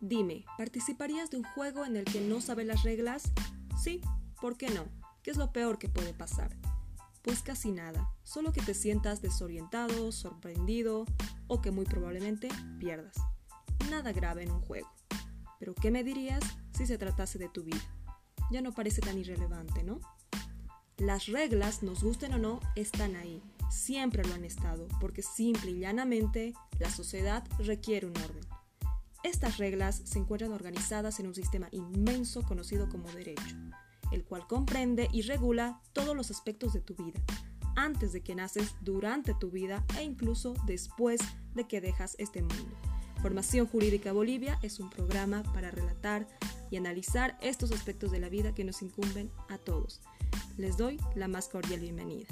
Dime, ¿participarías de un juego en el que no sabes las reglas? Sí, ¿por qué no? ¿Qué es lo peor que puede pasar? Pues casi nada, solo que te sientas desorientado, sorprendido o que muy probablemente pierdas. Nada grave en un juego. Pero ¿qué me dirías si se tratase de tu vida? Ya no parece tan irrelevante, ¿no? Las reglas, nos gusten o no, están ahí. Siempre lo han estado, porque simple y llanamente la sociedad requiere un orden. Estas reglas se encuentran organizadas en un sistema inmenso conocido como derecho, el cual comprende y regula todos los aspectos de tu vida, antes de que naces, durante tu vida e incluso después de que dejas este mundo. Formación Jurídica Bolivia es un programa para relatar y analizar estos aspectos de la vida que nos incumben a todos. Les doy la más cordial bienvenida.